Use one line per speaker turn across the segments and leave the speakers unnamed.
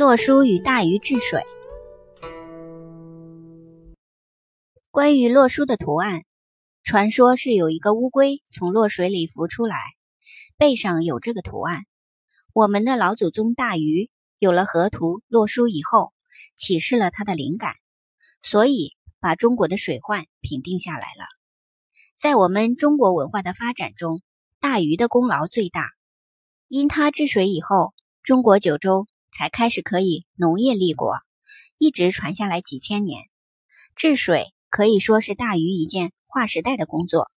洛书与大禹治水。关于洛书的图案，传说是有一个乌龟从洛水里浮出来，背上有这个图案。我们的老祖宗大禹有了河图洛书以后，启示了他的灵感，所以把中国的水患平定下来了。在我们中国文化的发展中，大禹的功劳最大，因他治水以后，中国九州。才开始可以农业立国，一直传下来几千年。治水可以说是大禹一件划时代的工作，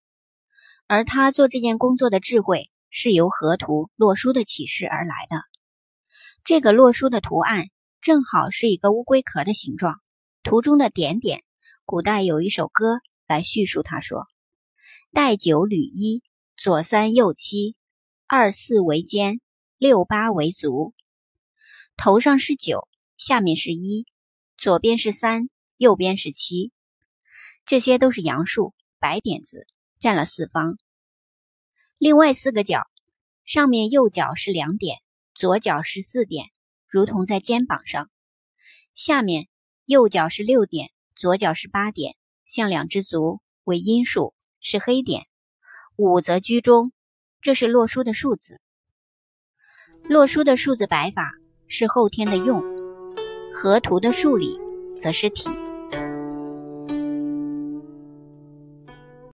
而他做这件工作的智慧是由河图洛书的启示而来的。这个洛书的图案正好是一个乌龟壳的形状，图中的点点，古代有一首歌来叙述。他说：“带九履一，左三右七，二四为肩，六八为足。”头上是九，下面是一，左边是三，右边是七，这些都是阳数白点子，占了四方。另外四个角，上面右脚是两点，左脚是四点，如同在肩膀上；下面右脚是六点，左脚是八点，像两只足，为阴数，是黑点。五则居中，这是洛书的数字。洛书的数字摆法。是后天的用，河图的数理则是体。